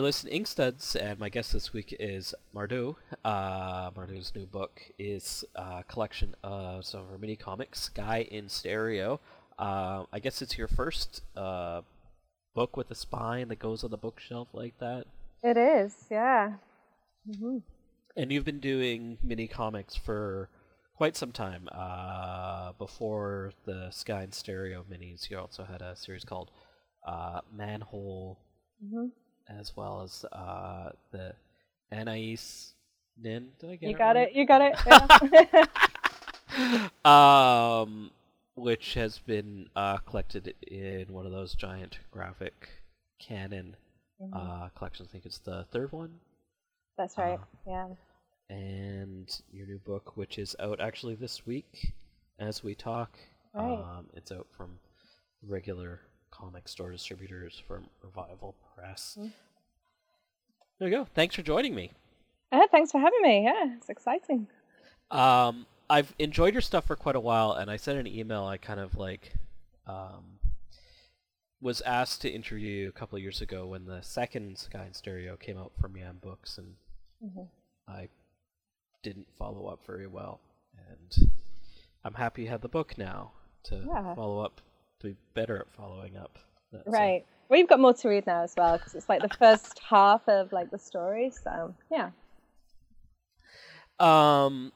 You're listening to Inkstuds, and my guest this week is Mardou. Uh, Mardou's new book is a collection of some of her mini comics, Sky in Stereo. Uh, I guess it's your first uh, book with a spine that goes on the bookshelf like that. It is, yeah. And you've been doing mini comics for quite some time. Uh, before the Sky in Stereo minis, you also had a series called uh, Manhole, as well as uh, the Anais Nin. Did I get You it got right? it. You got it. Yeah. um, which has been uh, collected in one of those giant graphic canon Mm-hmm. uh, collections. I think it's the third one. That's right. Uh, yeah. And your new book, which is out actually this week as we talk. Right. Um, it's out from regular comic store distributors from Revival Press. Mm-hmm. There you go. Thanks for joining me. Uh, thanks for having me. Yeah, it's exciting. Um, I've enjoyed your stuff for quite a while, and I sent an email. I kind of like um, was asked to interview you a couple of years ago when the second Sky in Stereo came out from Yam Books, and I didn't follow up very well. And I'm happy you have the book now to Yeah. follow up, to be better at following up. That's all. Right. Well, you've got more to read now as well because it's like the first half of like the story. So yeah. Um,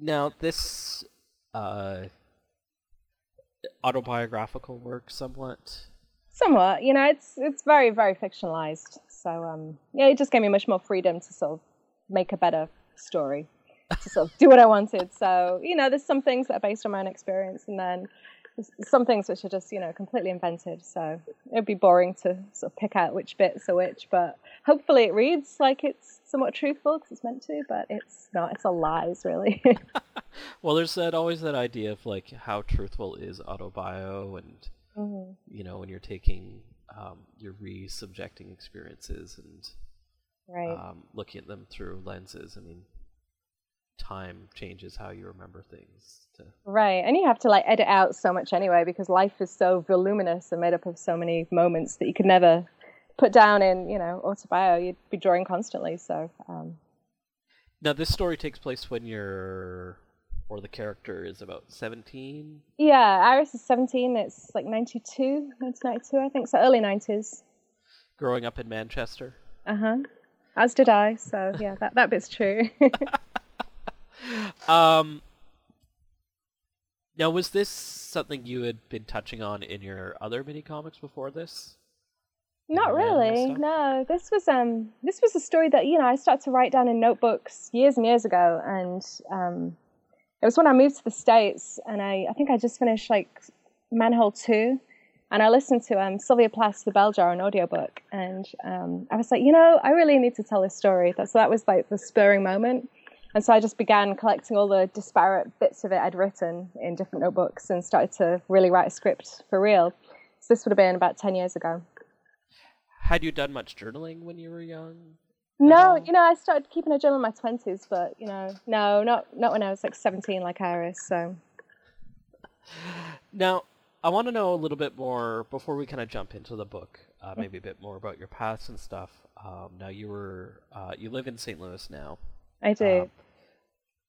now this uh, autobiographical work, somewhat. Somewhat, you know, it's it's very very fictionalized. So um, yeah, it just gave me much more freedom to sort of make a better story, to sort of do what I wanted. So you know, there's some things that are based on my own experience, and then some things which are just you know completely invented. So it'd be boring to sort of pick out which bits are which, but hopefully it reads like it's somewhat truthful because it's meant to, but it's not. It's all lies, really. well, there's that always that idea of like how truthful is autobio, and mm-hmm. you know when you're taking um, you're re-subjecting experiences and right. um, looking at them through lenses. I mean, time changes how you remember things. To... Right, and you have to like edit out so much anyway because life is so voluminous and made up of so many moments that you could never put down in you know autobio. You'd be drawing constantly. So. Um... Now this story takes place when you're or the character is about 17? Yeah, Iris is 17. It's like 92, 1992, I think. So early 90s. Growing up in Manchester? Uh huh. As did I. So yeah, that, that bit's true. um, now, was this something you had been touching on in your other mini comics before this? Not really. No, this was um this was a story that you know I started to write down in notebooks years and years ago, and um, it was when I moved to the States and I, I think I just finished like Manhole 2 and I listened to um, Sylvia Plath's The Bell Jar, an audiobook. And um, I was like, you know, I really need to tell this story. That So that was like the spurring moment. And so I just began collecting all the disparate bits of it I'd written in different notebooks and started to really write a script for real. So this would have been about 10 years ago. Had you done much journaling when you were young? No, you know, I started keeping a journal in my twenties, but you know, no, not not when I was like seventeen, like Iris. So now, I want to know a little bit more before we kind of jump into the book. Uh, maybe a bit more about your past and stuff. Um, now, you were uh, you live in St. Louis now. I do. Um,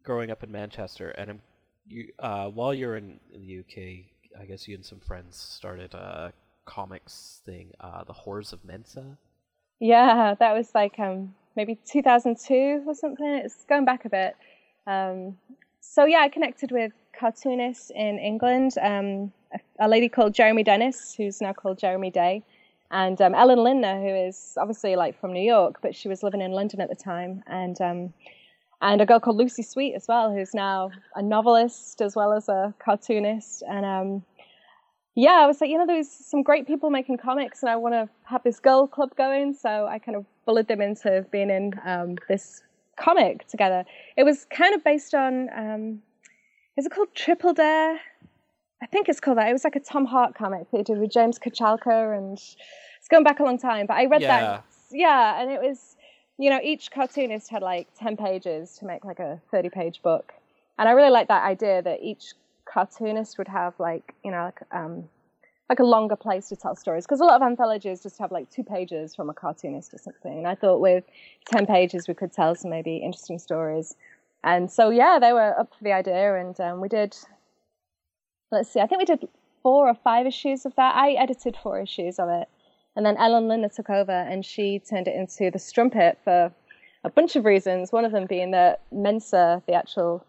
growing up in Manchester, and you uh, while you're in, in, the UK, I guess you and some friends started a comics thing, uh, the Whores of Mensa. Yeah, that was like um, maybe 2002 or something. It's going back a bit. Um, so yeah, I connected with cartoonists in England, um, a, a, lady called Jeremy Dennis, who's now called Jeremy Day, and um, Ellen Lindner, who is obviously like from New York, but she was living in London at the time, and um, and a girl called Lucy Sweet as well, who's now a novelist as well as a cartoonist, and um, yeah, I was like, you know, there's some great people making comics, and I want to have this girl club going. So I kind of bullied them into being in um, this comic together. It was kind of based on, um, is it called Triple Dare? I think it's called that. It was like a Tom Hart comic that he did with James Kochalka, and it's going back a long time. But I read yeah. that, yeah, and it was, you know, each cartoonist had like ten pages to make like a thirty-page book, and I really liked that idea that each cartoonist would have like you know like um like a longer place to tell stories. Because a lot of anthologies just have like two pages from a cartoonist or something. And i thought with 10 pages we could tell some maybe interesting stories. And so yeah they were up for the idea and um, we did let's see i think we did four or five issues of that. I edited four issues of it and then ellen lindner took over and she turned it into the strumpet for a bunch of reasons one of them being that mensa the actual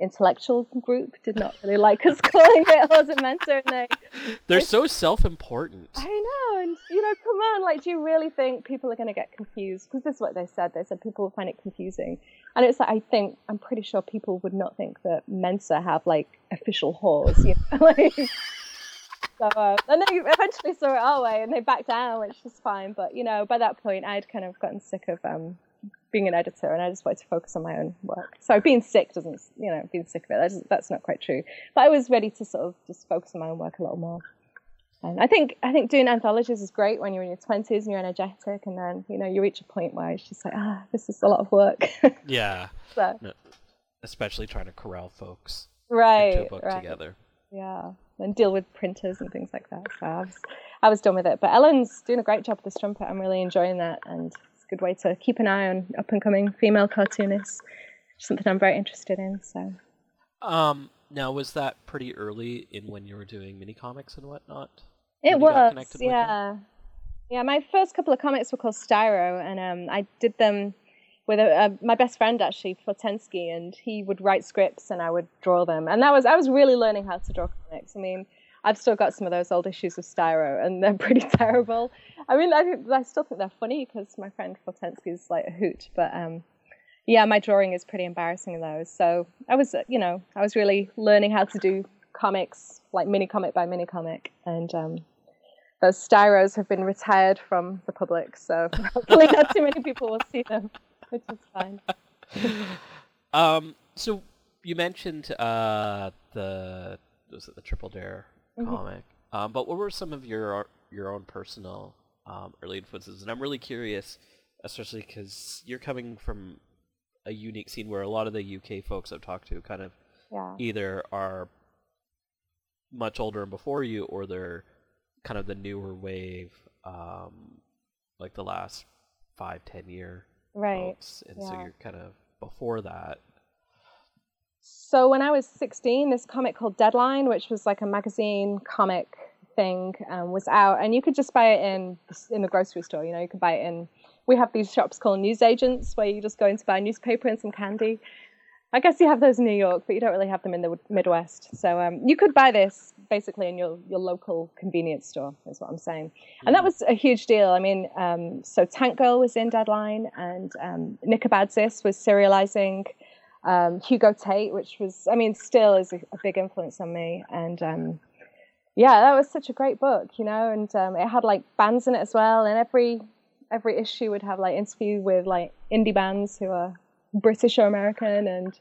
intellectual group did not really like us calling it Whores Mensa. And they, They're so self-important. I know, and you know, come on, like, do you really think people are going to get confused? Because this is what they said. They said people will find it confusing, and it's like I think I'm pretty sure people would not think that Mensa have like official whores, you know, like. So uh, and they eventually saw it our way, and they backed down, which was fine. But you know, by that point, I'd kind of gotten sick of um, being an editor and I just wanted to focus on my own work. So being sick doesn't, you know, being sick of it, that's, that's not quite true. But I was ready to sort of just focus on my own work a little more. And I think I think doing anthologies is great when you're in your twenties and you're energetic, and then you know you reach a point where it's just like ah, this is a lot of work. yeah. so. Especially trying to corral folks right, into a book right. together. Yeah, and deal with printers and things like that. So I was I was done with it. But Ellen's doing a great job with the strumpet. I'm really enjoying that, and it's a good way to keep an eye on up and coming female cartoonists. Something I'm very interested in. So. Um. Now, was that pretty early in when you were doing mini comics and whatnot? It was. Yeah. Yeah. My first couple of comics were called Styro, and um, I did them with a, a, my best friend actually, Flotensky, and he would write scripts and I would draw them. And that was I was really learning how to draw comics. I mean, I've still got some of those old issues of Styro, and they're pretty terrible. I mean, I, I still think they're funny because my friend Fortensky is like a hoot, but um, yeah, my drawing is pretty embarrassing in those. So I was, you know, I was really learning how to do comics, like mini comic by mini comic, and um, those styros have been retired from the public, so hopefully not too many people will see them, which is fine. um, so you mentioned uh, the was it the Triple Dare mm-hmm. comic, um, but what were some of your your own personal um, early influences? And I'm really curious, especially because you're coming from a unique scene where a lot of the UK folks I've talked to kind of yeah. either are much older and before you, or they're kind of the newer wave, um, like the last five, ten year right. folks, and yeah. so you're kind of before that. So when I was 16, this comic called Deadline, which was like a magazine comic thing, um, was out, and you could just buy it in in the grocery store. You know, you could buy it in we have these shops called newsagents where you just go in to buy a newspaper and some candy. I guess you have those in New York, but you don't really have them in the Midwest. So um, you could buy this basically in your, your local convenience store, is what I'm saying. And that mm. was a huge deal. I mean, um, so Tank Girl was in Deadline, and um, Nick Abadzis was serializing um, Hugo Tate, which was, I mean, still is a, a big influence on me. And um, yeah, that was such a great book, you know, and um, it had like bands in it as well. And every every issue would have like interview with like indie bands who are British or American. And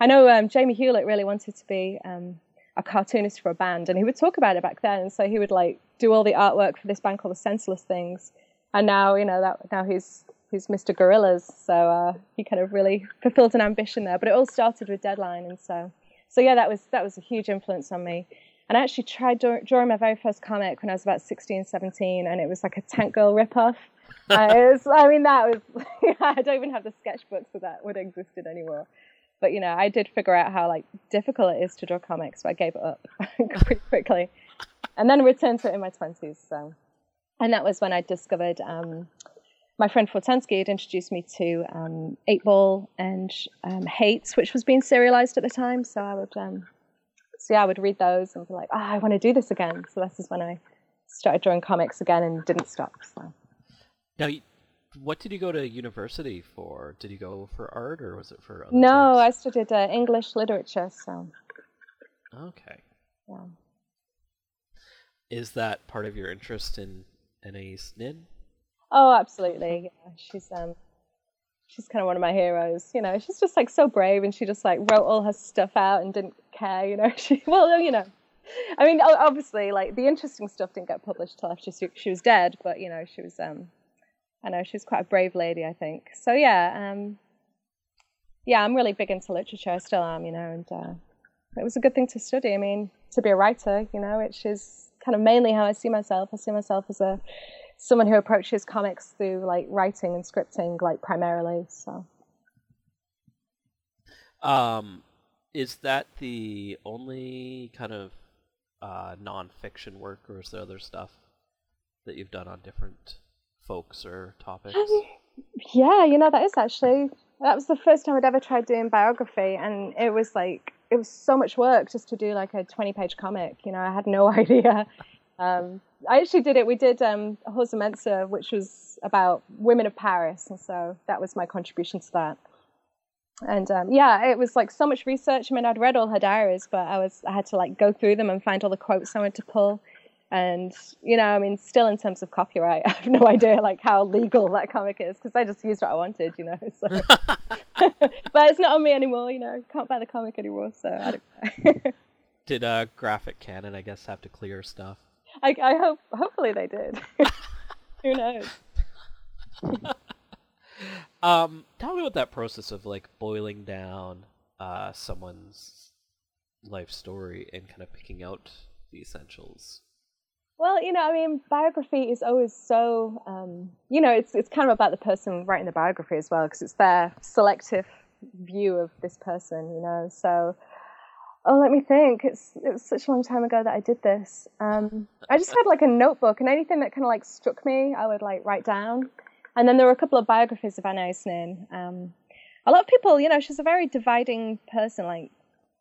I know um, Jamie Hewlett really wanted to be um, a cartoonist for a band, and he would talk about it back then. So he would like do all the artwork for this band called the Senseless Things. And now, you know, that now he's he's Mr. Gorillaz, so uh, he kind of really fulfilled an ambition there. But it all started with Deadline, and so so yeah, that was that was a huge influence on me. And I actually tried drawing my very first comic when I was about 16, 17, and it was like a Tank Girl ripoff uh, was, I mean, that was, I don't even have the sketchbook, so that would have existed anymore. But, you know, I did figure out how, like, difficult it is to draw comics, so I gave it up pretty quickly. And then returned to it in my 20s, so. And that was when I discovered um, my friend Fortensky had introduced me to um, Eightball and um, Hates, which was being serialized at the time. So I would, um, so yeah, I would read those and be like, oh, I want to do this again. So this is when I started drawing comics again and didn't stop. So. Now, what did you go to university for? Did you go for art or was it for other No, things? I studied uh, English literature, so. Okay. Yeah. Is that part of your interest in Anais Nin? Oh, absolutely. Yeah. She's um she's kind of one of my heroes, you know. She's just like so brave and she just like wrote all her stuff out and didn't care, you know. She well, you know. I mean, obviously like the interesting stuff didn't get published till after she, she was dead, but you know, she was um I know she's quite a brave lady, I think. So yeah, um, yeah, I'm really big into literature. I still am, you know, and uh, it was a good thing to study. I mean, to be a writer, you know, which is kind of mainly how I see myself. I see myself as a someone who approaches comics through like writing and scripting, like primarily. So, um, is that the only kind of uh, nonfiction work, or is there other stuff that you've done on different folks or topics? Um, yeah, you know, that is actually that was the first time I'd ever tried doing biography, and it was like it was so much work just to do like a twenty-page comic. You know, I had no idea. Um, I actually did it. We did um, Mensa, which was about women of Paris, and so that was my contribution to that. And um, yeah, it was like so much research. I mean, I'd read all her diaries, but I was I had to like go through them and find all the quotes I wanted to pull. And you know, I mean, still in terms of copyright, I have no idea like how legal that comic is because I just used what I wanted, you know. So. but it's not on me anymore, you know. Can't buy the comic anymore, so I don't. did uh, Graphic Canon, I guess, have to clear stuff? I, I hope, hopefully they did. Who knows? um, tell me about that process of like boiling down uh, someone's life story and kind of picking out the essentials. Well, you know, I mean, biography is always so, um, you know, it's it's kind of about the person writing the biography as well, because it's their selective view of this person, you know. So, oh, let me think. It's it was such a long time ago that I did this. Um, I just had like a notebook, and anything that kind of like struck me, I would like write down. And then there were a couple of biographies of Anais Nin. Um, a lot of people, you know, she's a very dividing person. Like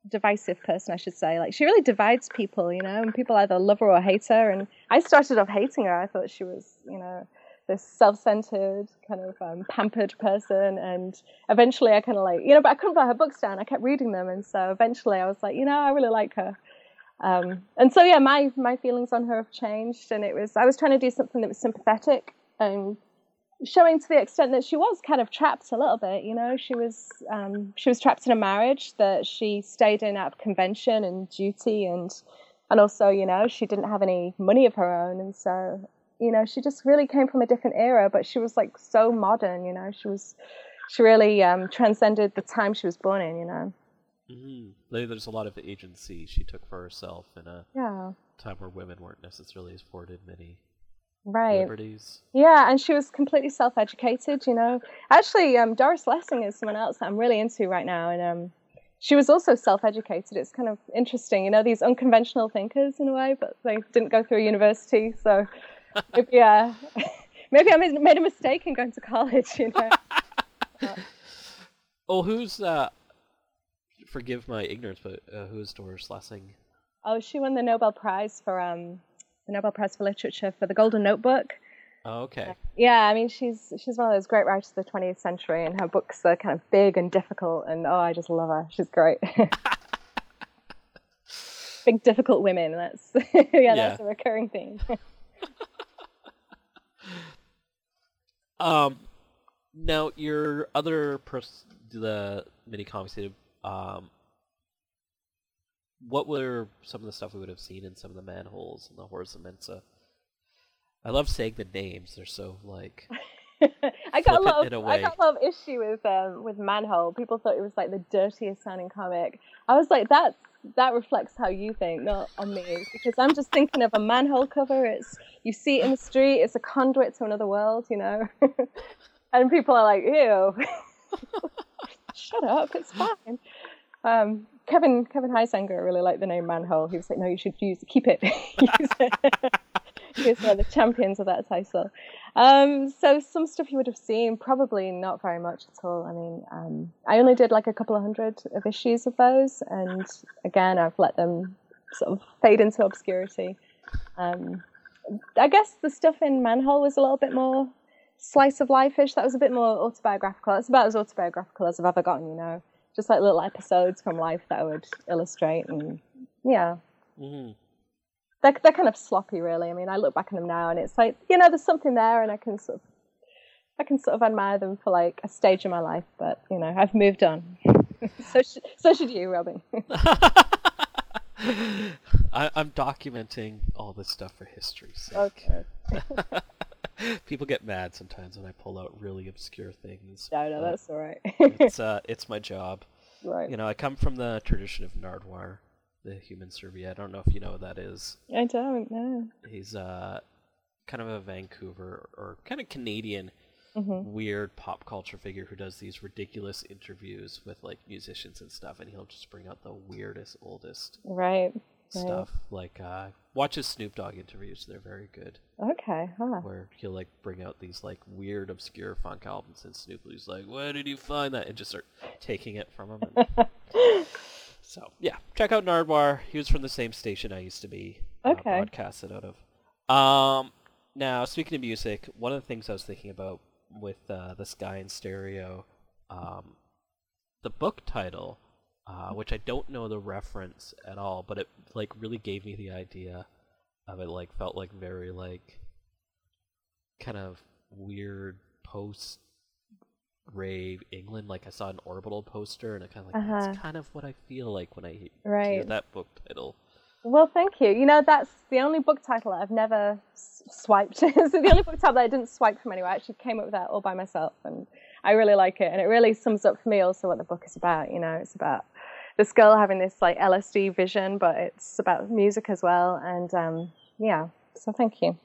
divisive person, I should say. Like she really divides people, you know, and people either love her or hate her. And I started off hating her. I thought she was, you know, this self-centered kind of um, pampered person and eventually i kind of like you know but i couldn't put her books down. I kept reading them and so eventually i was like you know i really like her. Um, and so yeah my my feelings on her have changed and it was i was trying to do something that was sympathetic and showing to the extent that she was kind of trapped a little bit you know? She was um, she was trapped in a marriage that she stayed in out of convention and duty and and also you know she didn't have any money of her own and so you know she just really came from a different era but she was like so modern you know she was she really um, transcended the time she was born in you know. Mm-hmm. there's a lot of agency she took for herself in a yeah. time where women weren't necessarily afforded many right. liberties. Yeah and she was completely self-educated you know. Actually um, doris lessing is someone else that i'm really into right now and um, she was also self-educated. It's kind of interesting you know these unconventional thinkers in a way but they didn't go through a university so maybe, uh, maybe I made a mistake in going to college. You know. oh, who's uh? Forgive my ignorance, but uh, who is Doris Lessing? Oh, she won the Nobel Prize for um the Nobel Prize for Literature for the Golden Notebook. Oh, okay. Yeah, I mean she's she's one of those great writers of the 20th century, and her books are kind of big and difficult, and oh, I just love her. She's great. big difficult women. That's yeah, yeah, that's a recurring theme. Um, now your other pers- the mini comics um, what were some of the stuff we would have seen in some of the manholes and the of Mensa? I love saying the names; they're so like. I got a lot of I got a lot of issue with um, with Manhole. People thought it was like the dirtiest sounding comic. I was like, that that reflects how you think, not on me, because I'm just thinking of a manhole cover. It's you see it in the street. It's a conduit to another world, you know. and people are like, ew. Shut up, it's fine. Um, Kevin Kevin Huizenga really liked the name Manhole. He was like, no, you should use keep it. use it. One of the champions of that title. Um, so some stuff you would have seen, probably not very much at all. I mean, um, I only did like a couple of hundred of issues of those, and again, I've let them sort of fade into obscurity. Um, I guess the stuff in Manhole was a little bit more slice of life-ish. That was a bit more autobiographical. It's about as autobiographical as I've ever gotten, you know. Just like little episodes from life that I would illustrate, and yeah. Mm-hmm they're, they're kind of sloppy, really. I mean, I look back at them now, and it's like you know, there's something there, and I can sort of, I can sort of admire them for like a stage in my life. But you know, I've moved on. so sh- so should you, Robin. I, am documenting all this stuff for history. Okay. People get mad sometimes when I pull out really obscure things. No, no, that's all right. it's uh, it's my job. Right. You know, I come from the tradition of Nardwuar, the human serviette. I don't know if you know what that is. I don't know. He's uh, kind of a Vancouver or kind of Canadian mm-hmm. weird pop culture figure who does these ridiculous interviews with like musicians and stuff, and he'll just bring out the weirdest, oldest right stuff. Right. Like uh, watch his Snoop Dogg interviews; they're very good. Okay, huh. Where he'll like bring out these like weird, obscure funk albums, and Snoop is like, "Where did you find that?" and just start taking it from him. And... So yeah, check out Nardwuar. He was from the same station I used to be uh, okay. uh, broadcasted out of. Um, now speaking of music, one of the things I was thinking about with uh, the Sky in Stereo, um, the book title, uh, which I don't know the reference at all, but it like really gave me the idea of it. Like felt like very like kind of weird post rave England. Like I saw an orbital poster, and I kind of like uh-huh. that's kind of what I feel like when I right. hear that book title. Well, thank you. You know, that's the only book title I've never s- swiped. so the only book title that I didn't swipe from anywhere. I actually came up with that all by myself, and I really like it. And it really sums up for me also what the book is about. You know, it's about this girl having this like LSD vision, but it's about music as well. And um, yeah, so thank you.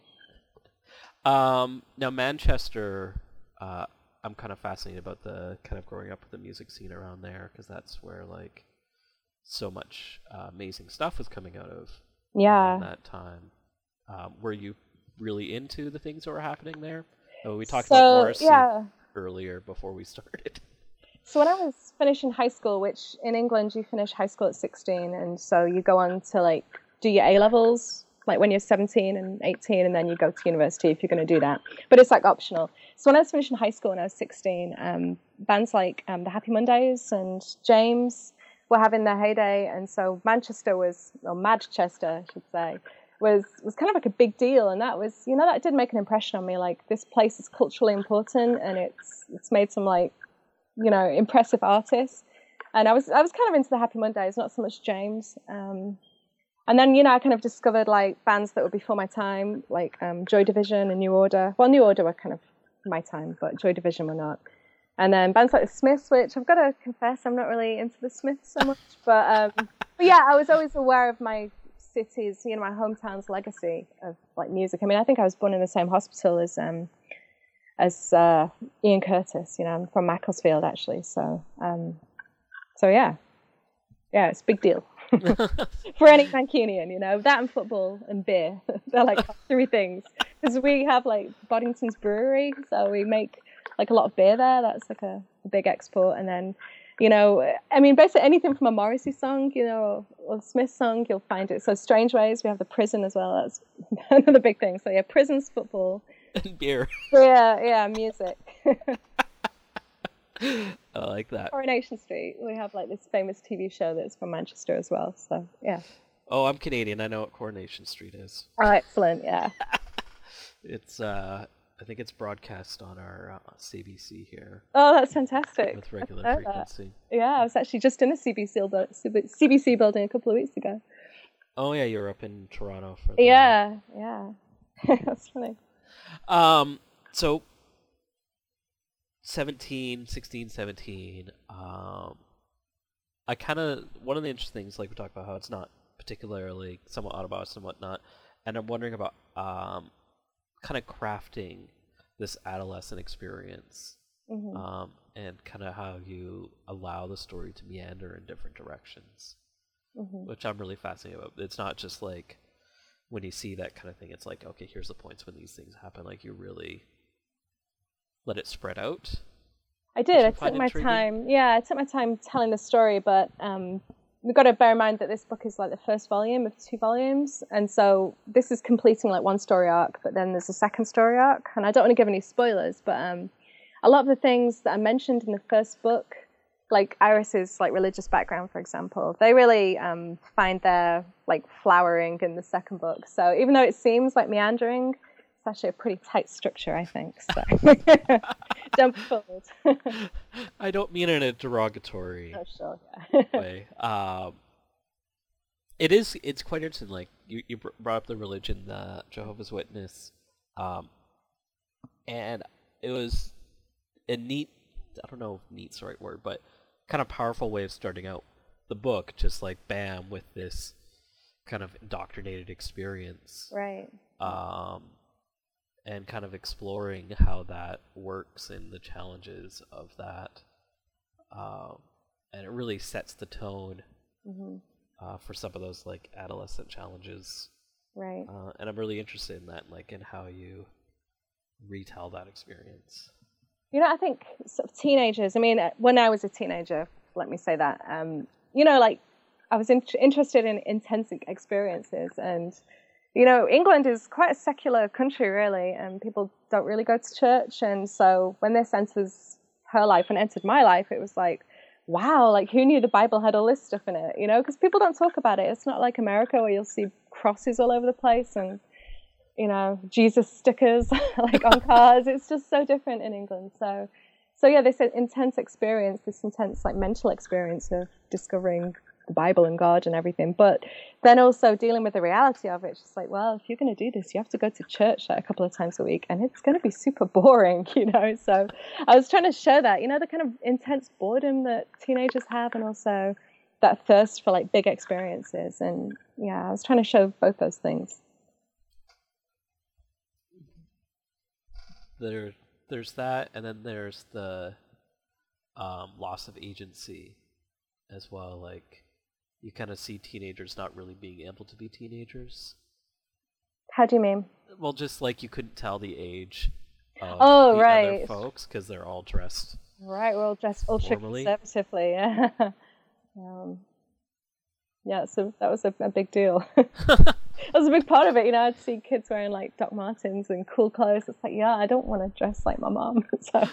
Um, now, Manchester, uh, I'm kind of fascinated about the kind of growing up with the music scene around there because that's where like so much uh, amazing stuff was coming out of. Yeah. that time, um, were you really into the things that were happening there? Oh, we talked so, about Morrissey yeah. earlier before we started. So when I was finishing high school, which in England you finish high school at 16, and so you go on to like do your A levels, like when you're 17 and 18, and then you go to university if you're going to do that. But it's like optional. So when I was finishing high school when I was 16, um, bands like um, the Happy Mondays and James were having their heyday, and so Manchester was, or Madchester, I should say, was was kind of like a big deal, and that was, you know, that did make an impression on me. Like this place is culturally important, and it's it's made some like, you know, impressive artists. And I was I was kind of into the Happy Mondays, not so much James. Um, and then you know I kind of discovered like bands that were before my time, like um, Joy Division and New Order. Well, New Order were kind of my time, but Joy Division were not. And then bands like the Smiths, which I've got to confess I'm not really into the Smiths so much, but um, but yeah, I was always aware of my city's, you know, my hometown's legacy of like music. I mean, I think I was born in the same hospital as um, as uh, Ian Curtis. You know, I'm from Macclesfield actually, so um, so yeah, yeah, it's a big deal. for any Mancunian, you know, that and football and beer. They're like three things. Because we have like Boddington's Brewery, so we make like a lot of beer there. That's like a, a big export. And then, you know, I mean, basically anything from a Morrissey song, you know, or, or Smith song, you'll find it. So Strangeways, we have the prison as well. That's another big thing. So yeah, prisons, football, and beer. Yeah, yeah, music. I like that. Coronation Street. We have like this famous TV show that's from Manchester as well. So yeah. Oh, I'm Canadian. I know what Coronation Street is. Oh, excellent. Yeah. It's uh, I think it's broadcast on our uh, CBC here. Oh, that's fantastic. With regular frequency. That. Yeah, I was actually just in a CBC, CBC building a couple of weeks ago. Oh yeah, you were up in Toronto for. The... Yeah, yeah. that's funny. Um. So 17, 16, 17, um, I kind of one of the interesting things, like we talked about, how it's not particularly somewhat autobiographical and whatnot, and I'm wondering about um, kind of crafting this adolescent experience, mm-hmm. um, and kind of how you allow the story to meander in different directions, mm-hmm. which I'm really fascinated about. It's not just like when you see that kind of thing, it's like okay, here's the points when these things happen. Like you really let it spread out? I did. I took my time. Yeah, I took my time telling the story, but um, we've got to bear in mind that this book is like the first volume of two volumes, and so this is completing like one story arc, but then there's a second story arc, and I don't want to give any spoilers, but um, a lot of the things that I mentioned in the first book, like Iris's like religious background, for example, they really um, find their like flowering in the second book. So even though it seems like meandering, actually a pretty tight structure, I think. So jump forward. I don't mean in a derogatory oh, sure, yeah. way. Um, it is. It's quite interesting. Like you, you brought up the religion, the Jehovah's Witness, um, and it was a neat. I don't know if "neat's the right word, but kind of powerful way of starting out the book. Just like bam, with this kind of indoctrinated experience. Right. Um, and kind of exploring how that works and the challenges of that. Um, and it really sets the tone mm-hmm. uh, for some of those like adolescent challenges. Right. Uh, and I'm really interested in that, like in how you retell that experience. You know, I think sort of teenagers. I mean, uh, when I was a teenager, let me say that. Um, you know, like I was in- interested in intense experiences and you know, England is quite a secular country, really, and people don't really go to church. And so when this enters her life and entered my life, it was like, wow, like who knew the Bible had all this stuff in it? You know, because people don't talk about it. It's not like America where you'll see crosses all over the place and, you know, Jesus stickers like on cars. It's just so different in England. So, so yeah, this intense experience, this intense like mental experience of discovering the Bible and God and everything, but then also dealing with the reality of it. It's just like, well, if you're going to do this, you have to go to church a couple of times a week, and it's going to be super boring, you know. So I was trying to show that, you know, the kind of intense boredom that teenagers have, and also that thirst for like big experiences. And yeah, I was trying to show both those things. There, there's that, and then there's the um, loss of agency as well. Like you kind of see teenagers not really being able to be teenagers. How do you mean? Well, just like you couldn't tell the age of oh, the right. other folks because they're all dressed Right, we're all dressed ultra Formally. conservatively. Yeah. um, yeah, so that was a, a big deal. that was a big part of it. You know, I'd see kids wearing like Doc Martens and cool clothes. It's like, yeah, I don't want to dress like my mom. so,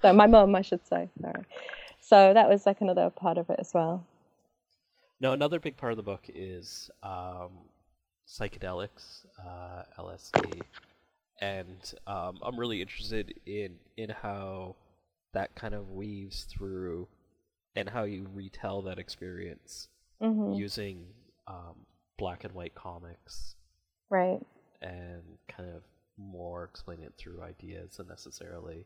so my mom, I should say. Sorry. So that was like another part of it as well. No, another big part of the book is um, psychedelics, uh, LSD, and um, I'm really interested in in how that kind of weaves through and how you retell that experience hmm using um, black and white comics Right. and kind of more explain it through ideas than necessarily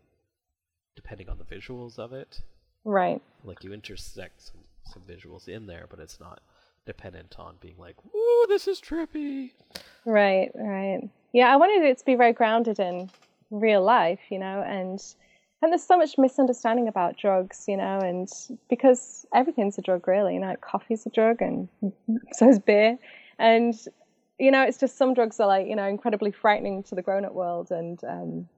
depending on the visuals of it. Right. Like you intersect some, some visuals in there, but it's not dependent on being like, "Ooh, this is trippy." Right, right. Yeah, I wanted it to be very grounded in real life, you know, and and there's so much misunderstanding about drugs, you know, and because everything's a drug really, you know, like coffee's a drug and so is beer. And you know, it's just some drugs are like, you know, incredibly frightening to the grown up world and um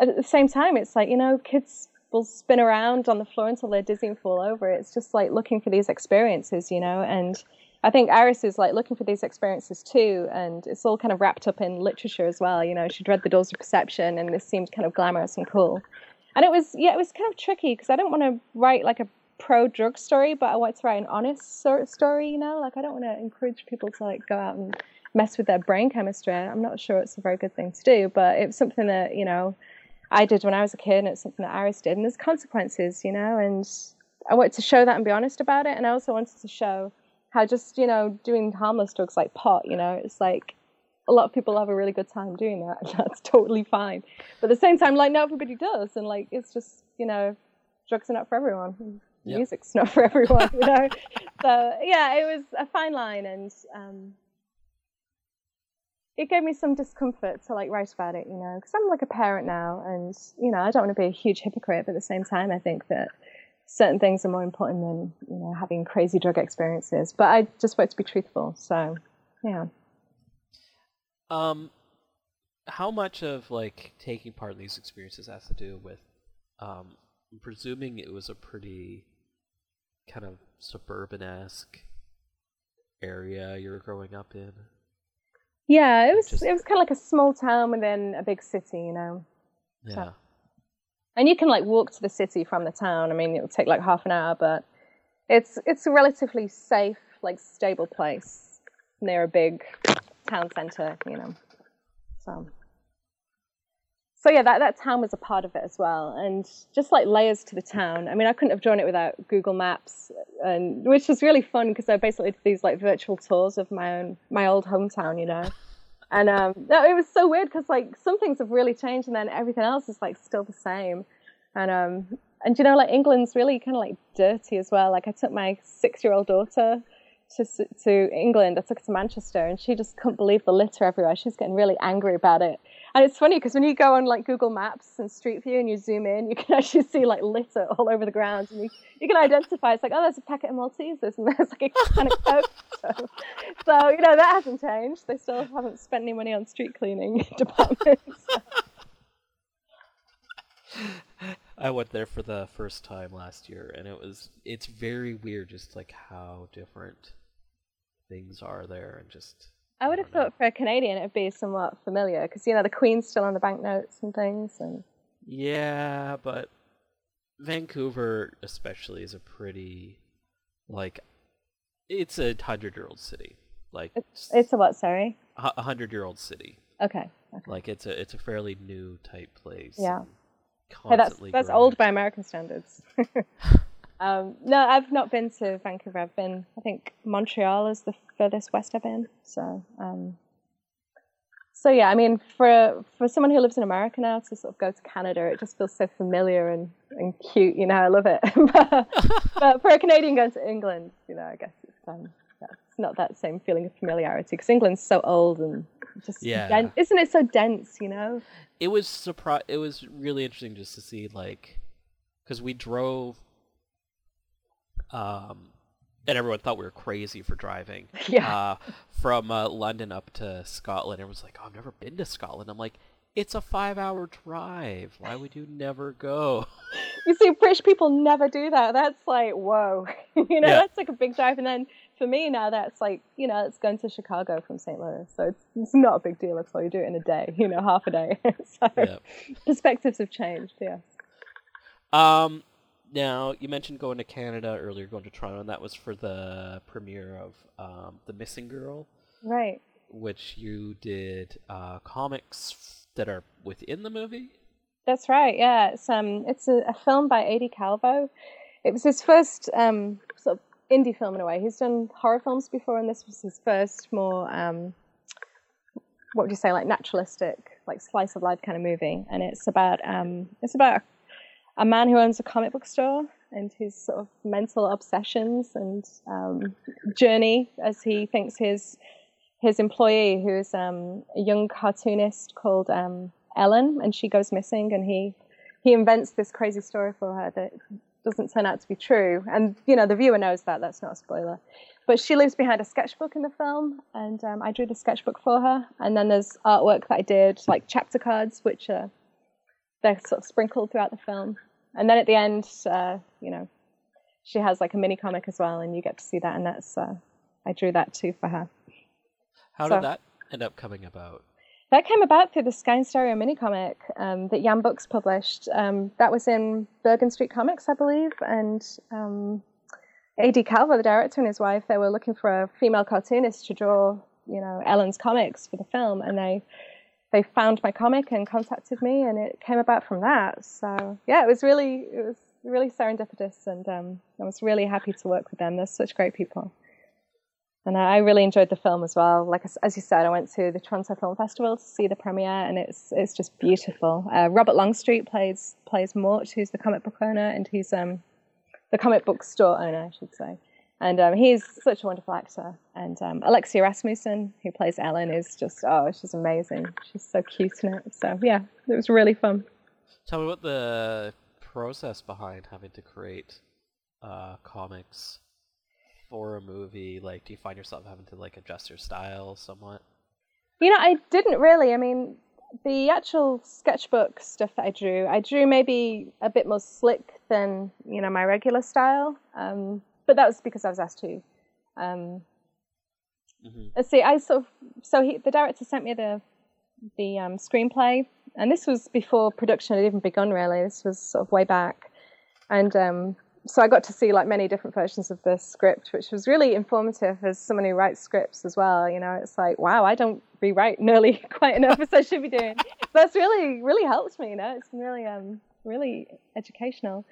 at the same time it's like, you know, kids will spin around on the floor until they're dizzy and fall over. It's just like looking for these experiences, you know, and I think Iris is like looking for these experiences too, and it's all kind of wrapped up in literature as well. You know, she'd read The Doors of Perception, and this seemed kind of glamorous and cool. And it was, yeah, it was kind of tricky because I don't want to write like a pro drug story, but I want to write an honest sort of story. You know, like I don't want to encourage people to like go out and mess with their brain chemistry. I'm not sure it's a very good thing to do, but it's something that you know I did when I was a kid, and it's something that Iris did, and there's consequences, you know, and I wanted to show that and be honest about it, and I also wanted to show how just you know doing harmless drugs like pot, you know, it's like a lot of people have a really good time doing that, and that's totally fine. But at the same time, like not everybody does, and like it's just you know, drugs are not for everyone. Yep. Music's not for everyone, you know. so yeah, it was a fine line, and um, it gave me some discomfort to like write about it, you know, because I'm like a parent now, and you know, I don't want to be a huge hypocrite, but at the same time, I think that certain things are more important than you know having crazy drug experiences. But I just want to be truthful, so yeah. Um, how much of like taking part in these experiences has to do with, um, presuming it was a pretty kind of suburban-esque area you were growing up in. Yeah, it was Just- it was kind of like a small town within a big city, you know. Yeah. And you can like walk to the city from the town. I mean, it'll take like half an hour, but it's it's a relatively safe, like stable place near a big town center, you know. So so yeah, that, that town was a part of it as well, and just like layers to the town. I mean, I couldn't have drawn it without Google Maps, and which was really fun because I basically did these like virtual tours of my own my old hometown, you know. And um, no, it was so weird because like some things have really changed, and then everything else is like still the same. And um, and you know, like England's really kind of like dirty as well. Like I took my six-year-old daughter to to England. I took her to Manchester, and she just couldn't believe the litter everywhere. She's getting really angry about it. And it's funny because when you go on like Google Maps and Street View and you zoom in, you can actually see like litter all over the ground, and you, you can identify. It's like, oh, there's a packet of Maltesers, and there's like a can of Coke. So, so you know that hasn't changed. They still haven't spent any money on street cleaning departments. I went there for the first time last year, and it was it's very weird, just like how different things are there, and just I would have thought for a Canadian it'd be somewhat familiar because you know the Queen's still on the banknotes and things, and yeah, but Vancouver especially is a pretty like it's a hundred year old city, like it's, it's a what? Sorry. a hundred year old city. Okay. okay. Like it's a it's a fairly new type place. Yeah. Hey, that's that's growing. old by American standards. um, no, I've not been to Vancouver. I've been, I think Montreal is the furthest west I've been. So, um, so yeah, I mean, for for someone who lives in America now to sort of go to Canada, it just feels so familiar and, and cute. You know, I love it. but, but for a Canadian going to England, you know, I guess it's um, yeah, it's not that same feeling of familiarity because England's so old and just Yeah. den- isn't it so dense? You know. it was surpri- it was really interesting just to see like because we drove um and everyone thought we were crazy for driving Yeah. uh from uh, london up to scotland everyone's like oh i've never been to scotland i'm like it's a five hour drive why would you never go you see, British people never do that. That's like, whoa, you know, Yeah. that's like a big drive. And then for me now, that's like, you know, it's going to Chicago from St. Louis, so it's it's not a big deal at all. You do it in a day, you know, half a day. so Yeah. perspectives have changed. Yes. Um, now you mentioned going to Canada earlier, going to Toronto, and that was for the premiere of um, the Missing Girl, Right. which you did uh, comics that are within the movie. That's right. Yeah, it's um, it's a, a film by A.D. Calvo. It was his first um, sort of indie film in a way. He's done horror films before, and this was his first more um, what would you say, like naturalistic, like slice of life kind of movie. And it's about um, it's about a man who owns a comic book store and his sort of mental obsessions and um, journey as he thinks his his employee, who is um, a young cartoonist called um, Ellen, and she goes missing, and he he invents this crazy story for her that doesn't turn out to be true. And you know, the viewer knows that. That's not a spoiler. But she leaves behind a sketchbook in the film, and um, I drew the sketchbook for her. And then there's artwork that I did, like chapter cards, which are they're sort of sprinkled throughout the film. And then at the end, uh, you know, she has like a mini comic as well, and you get to see that. And that's uh, I drew that too for her. How So- did that end up coming about? That came about through the Sky in Stereo mini comic um, that Yam Books published. Um, that was in Bergen Street Comics, I believe, and um, A.D. Calvo, the director, and his wife, they were looking for a female cartoonist to draw, you know, Ellen's comics for the film, and they they found my comic and contacted me, and it came about from that. So yeah, it was really it was really serendipitous, and um, I was really happy to work with them. They're such great people. And I really enjoyed the film as well. Like as- as you said, I went to the Toronto Film Festival to see the premiere, and it's it's just beautiful. Uh, Robert Longstreet plays plays Mort, who's the comic book owner, and he's um, the comic book store owner, I should say. And um, he's such a wonderful actor. And um, Alexia Rasmussen, who plays Ellen, is just oh, she's amazing. She's so cute in it. So yeah, it was really fun. Tell me about the process behind having to create uh, comics for a movie. Like, do you find yourself having to like adjust your style somewhat? You know, I didn't really. I mean, the actual sketchbook stuff that I drew, I drew maybe a bit more slick than you know my regular style. Um, but that was because I was asked to. Um, hmm let's see, I sort of so he, the director sent me the the um, screenplay, and this was before production had even begun. Really, this was sort of way back, and um, so I got to see like many different versions of the script, which was really informative as someone who writes scripts as well. You know, it's like wow, I don't rewrite nearly quite enough as I should be doing. That's really really helped me. You know, it's been really um really educational.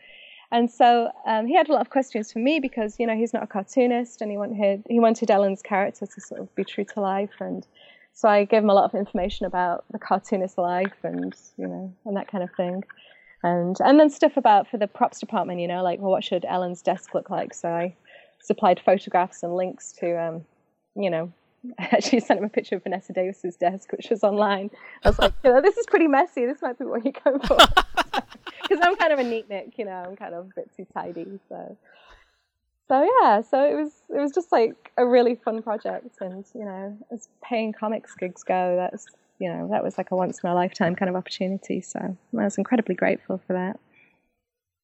And so um, he had a lot of questions for me because you know he's not a cartoonist and he wanted he wanted Ellen's character to sort of be true to life. And so I gave him a lot of information about the cartoonist life and you know and that kind of thing. And and then stuff about for the props department you know like well what should Ellen's desk look like? So I supplied photographs and links to um, you know I actually sent him a picture of Vanessa Davis's desk which was online I was like you know this is pretty messy this might be what you're going for because I'm kind of a neat nick, you know, I'm kind of a bit too tidy. So, so yeah, so it was it was just like a really fun project, and you know, as paying comics gigs go, that's you know that was like a once in a lifetime kind of opportunity. So I was incredibly grateful for that.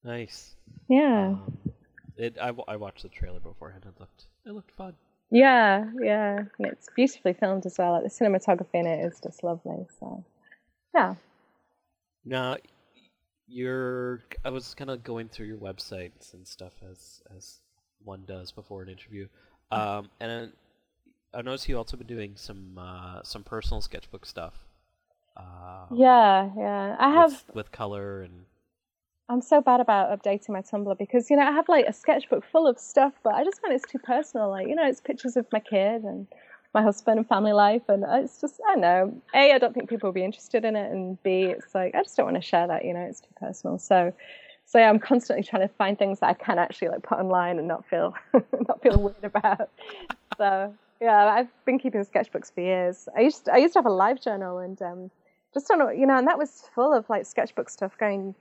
Nice. Yeah, Um, it. I, I watched the trailer beforehand. It looked. It looked fun. Yeah, yeah, and it's beautifully filmed as well. Like the cinematography in it is just lovely. So, yeah, Now, you're. I was kind of going through your websites and stuff as as one does before an interview, um, and I noticed you also been doing some uh, some personal sketchbook stuff. Uh, yeah, yeah. I have with, with color and I'm so bad about updating my Tumblr because you know I have like a sketchbook full of stuff, but I just find it's too personal. Like you know, it's pictures of my kid and my husband and family life, and it's just I don't know. A, I don't think people will be interested in it, and B, it's like I just don't want to share that. You know, it's too personal. So, so yeah, I'm constantly trying to find things that I can actually like put online and not feel not feel weird about. So yeah, I've been keeping sketchbooks for years. I used I used to have a live journal and um, just don't know, you know, and that was full of like sketchbook stuff going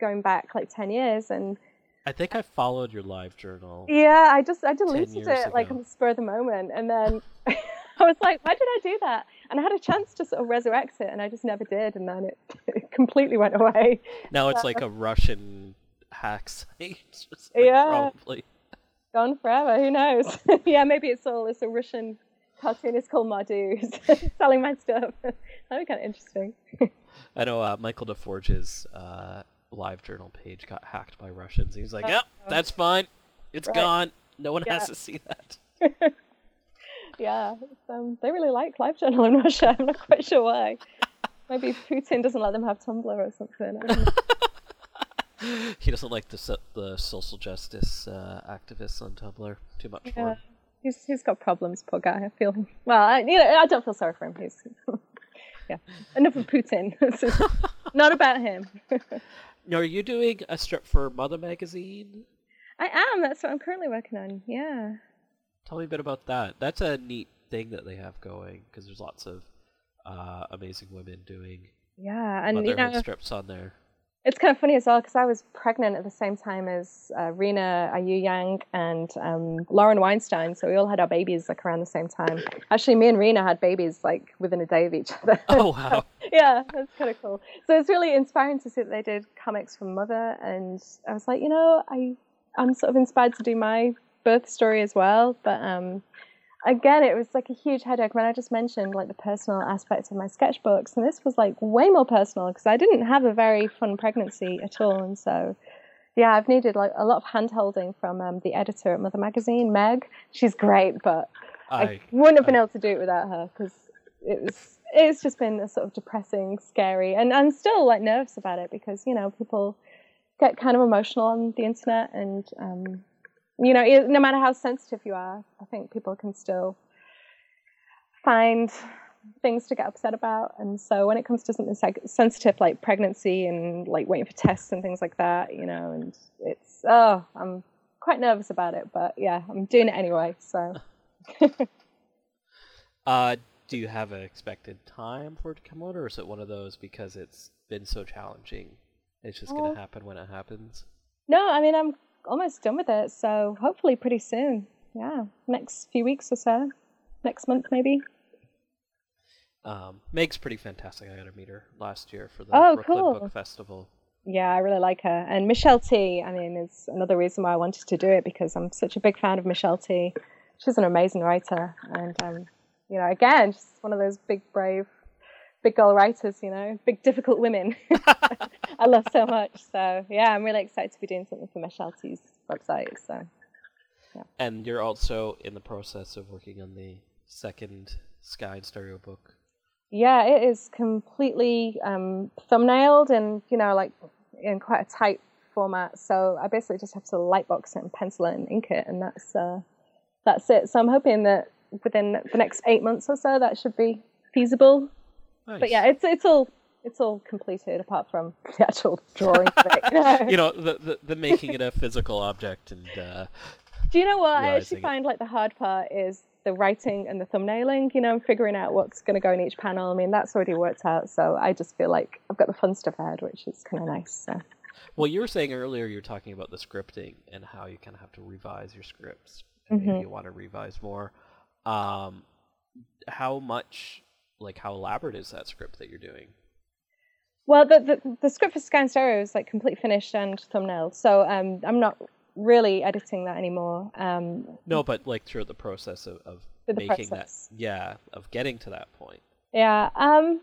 going back like 10 years and I think I followed your live journal. yeah i just i deleted it like on the spur of the moment and then i was like why did i do that and i had a chance to sort of resurrect it and i just never did and then it, it completely went away Now it's like a Russian hack site. Just, like, yeah. Probably. Gone forever. Who knows? yeah, maybe it's all it's a Russian cartoonist called Mardou selling my stuff. That'd be kind of interesting. I know uh, Michael DeForge's uh, live journal page got hacked by Russians. He's like, "Yep, oh, that's fine. It's right. gone. No one yeah. has to see that." yeah, um, they really like live journal in Russia. I'm not quite sure why. Maybe Putin doesn't let them have Tumblr or something. he doesn't like the the social justice uh, activists on Tumblr too much yeah. for him. He's he's got problems, poor guy. I feel well. I, you know, I don't feel sorry for him. He's yeah. Enough of Putin. not about him. Now, are you doing a strip for Mutha Magazine? I am. That's what I'm currently working on. Yeah. Tell me a bit about that. That's a neat thing that they have going because there's lots of uh, amazing women doing yeah, and you know, strips on there. It's kind of funny as well because I was pregnant at the same time as uh, Rina Ayuyang and um, Lauren Weinstein, so we all had our babies like around the same time. Actually, me and Rena had babies like within a day of each other. Oh wow! yeah, that's kind of cool. So it's really inspiring to see that they did comics from Mutha, and I was like, you know, I I'm sort of inspired to do my birth story as well. But um, again, it was like a huge headache when I just mentioned like the personal aspects of my sketchbooks, and this was like way more personal because I didn't have a very fun pregnancy at all, and so yeah, I've needed like a lot of handholding from um, the editor at Mutha Magazine, Meg. She's great, but I, I wouldn't have been able to do it without her because it was it's just been a sort of depressing, scary, and I'm still like nervous about it because you know people get kind of emotional on the internet and um, you know, no matter how sensitive you are, I think people can still find things to get upset about. And so when it comes to something sensitive like pregnancy and like waiting for tests and things like that, you know, and it's, oh, I'm quite nervous about it, but yeah, I'm doing it anyway. So. uh, do you have an expected time for it to come out, or is it one of those because it's been so challenging? It's just going to happen when it happens. No, I mean I'm almost done with it, so hopefully pretty soon. Yeah, next few weeks or so, next month maybe. Um, Meg's pretty fantastic. I got to meet her last year for the oh, Brooklyn cool. Book Festival. Yeah, I really like her. And Michelle Tea, I mean, is another reason why I wanted to do it because I'm such a big fan of Michelle Tea. She's an amazing writer, and um, you know, again, she's one of those big, brave big girl writers, you know, big difficult women. I love so much. So yeah, I'm really excited to be doing something for Michelle Tea's website. So yeah. And you're also in the process of working on the second Sky in Stereo book. Yeah, it is completely um, thumbnailed and you know like in quite a tight format. So I basically just have to lightbox it and pencil it and ink it, and that's uh, that's it. So I'm hoping that within the next eight months or so that should be feasible Nice. But yeah, it's it's all it's all completed apart from the actual drawing you know, the, the, the making it a physical object and. Uh, Do you know what I actually find like the hard part is the writing and the thumbnailing. You know, and figuring out what's going to go in each panel. I mean, that's already worked out. So I just feel like I've got the fun stuff ahead, which is kind of nice. So. Well, you were saying earlier you were talking about the scripting and how you kind of have to revise your scripts. And mm-hmm. you want to revise more. Um, how much like how elaborate is that script that you're doing? Well, the the, the script for Sky in Stereo is like complete finished and thumbnail, so um, I'm not really editing that anymore. Um, no, but like throughout the process of, of making process. that, yeah, of getting to that point. Yeah. Um,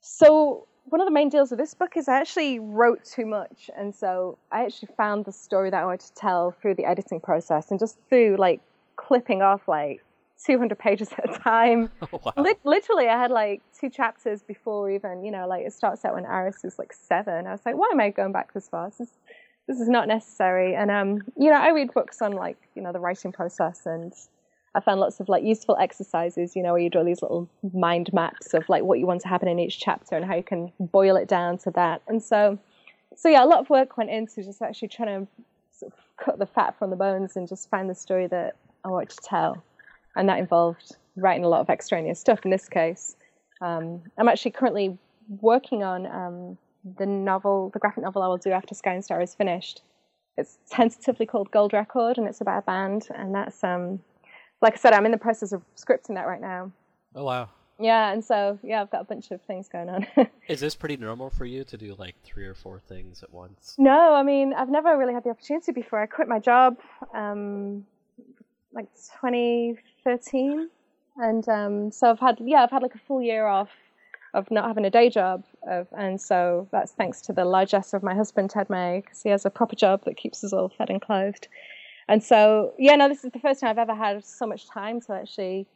so one of the main deals with this book is I actually wrote too much, and so I actually found the story that I wanted to tell through the editing process, and just through like clipping off like 200 pages at a time. Oh, wow. literally, I had like two chapters before even, you know, like it starts out when Iris is like seven. I was like, why am I going back this far? This is, this is not necessary. And, um, you know, I read books on like, you know, the writing process and I found lots of like useful exercises, you know, where you draw these little mind maps of like what you want to happen in each chapter and how you can boil it down to that. And so, so yeah, a lot of work went into just actually trying to sort of cut the fat from the bones and just find the story that I want to tell and that involved writing a lot of extraneous stuff. In this case, um, I'm actually currently working on um, the novel, the graphic novel I will do after Sky and Star is finished. It's tentatively called Gold Record, and it's about a band. And that's, um, like I said, I'm in the process of scripting that right now. Oh wow! yeah, and so yeah, I've got a bunch of things going on. Is this pretty normal for you to do like three or four things at once? no, I mean I've never really had the opportunity before. I quit my job um, like 2013, and um, so I've had yeah I've had like a full year off of not having a day job, of, and so that's thanks to the largesse of my husband Ted May because he has a proper job that keeps us all fed and clothed. And so yeah, no, this is the first time I've ever had so much time to actually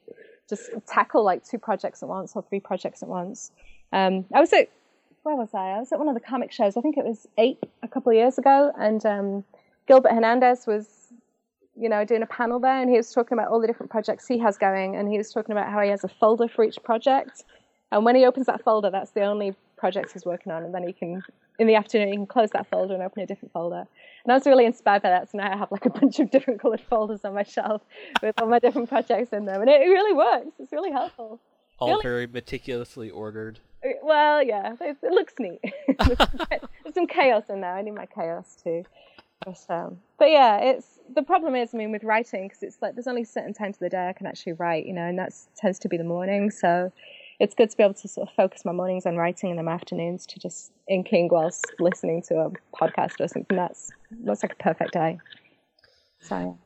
just tackle like two projects at once or three projects at once. Um, I was at where was I? I was at one of the comic shows. I think it was eight a couple of years ago, and um, Gilbert Hernandez was, you know, doing a panel there, and he was talking about all the different projects he has going, and he was talking about how he has a folder for each project, and when he opens that folder, that's the only project he's working on, and then he can, in the afternoon, he can close that folder and open a different folder. And I was really inspired by that, so now I have like a bunch of different coloured folders on my shelf with all my different projects in them, and it, really works. It's really helpful. All Really? very meticulously ordered. Uh, Well, yeah, it, it looks neat. There's some chaos in there. I need my chaos too. But, um, but yeah, it's the problem is, I mean, with writing, because it's like there's only certain times of the day I can actually write, you know, and that tends to be the morning. So it's good to be able to sort of focus my mornings on writing and then my afternoons to just inking whilst listening to a podcast or something. That's looks like a perfect day. So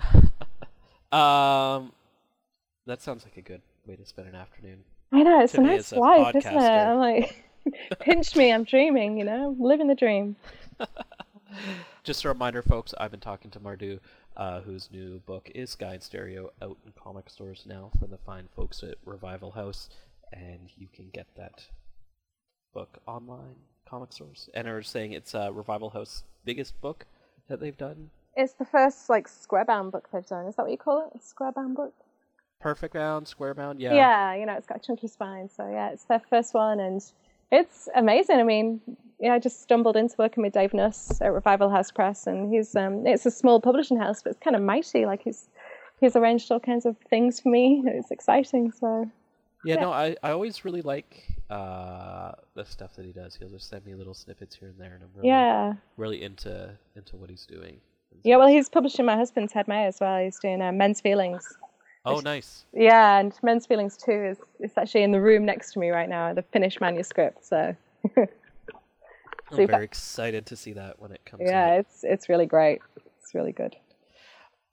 Um, that sounds like a good way to spend an afternoon. I know it's a nice a life, isn't it? I'm like, pinch me, I'm dreaming, you know, living the dream. Just a reminder, folks, I've been talking to Mardou, uh, whose new book is Sky in Stereo, out in comic stores now from the fine folks at Revival House, and you can get that book online, comic stores. And are saying it's uh, Revival House's biggest book that they've done. It's the first like square bound book they've done. Is that what you call it? A square bound book? Perfect bound, square bound, yeah. Yeah. you know, it's got a chunky spine. So yeah, it's their first one and it's amazing. I mean, know, I just stumbled into working with Dave Nuss at Revival House Press and he's um it's a small publishing house, but it's kind of mighty. Like he's he's arranged all kinds of things for me. It's exciting. So Yeah, Yeah. no, I, I always really like uh, the stuff that he does. He'll just send me little snippets here and there, and I'm really, yeah. really into into what he's doing. Yeah, well, he's publishing my husband's Ted May as well. He's doing uh, Men's Feelings. Oh, nice. Yeah, and Men's Feelings 2 is it's actually in the room next to me right now, the finished manuscript. So I'm Super. very excited to see that when it comes yeah, out. it's it's really great. It's really good.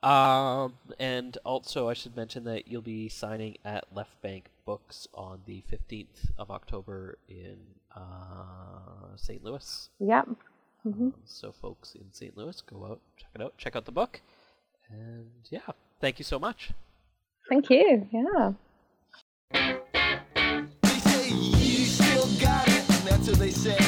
Um, and also, I should mention that you'll be signing at Left Bank Books on the 15th of October in uh, St. Louis. Yep. Um, so, folks in St. Louis, go out, check it out, check out the book. And yeah, thank you so much. Thank you. Yeah. They say you still got it, that's what they say.